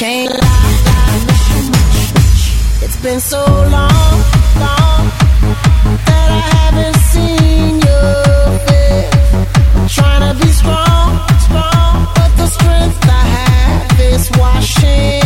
Can't lie. It's been so long, long that I haven't seen your face. Trying to be strong, strong, but the strength I have is washing.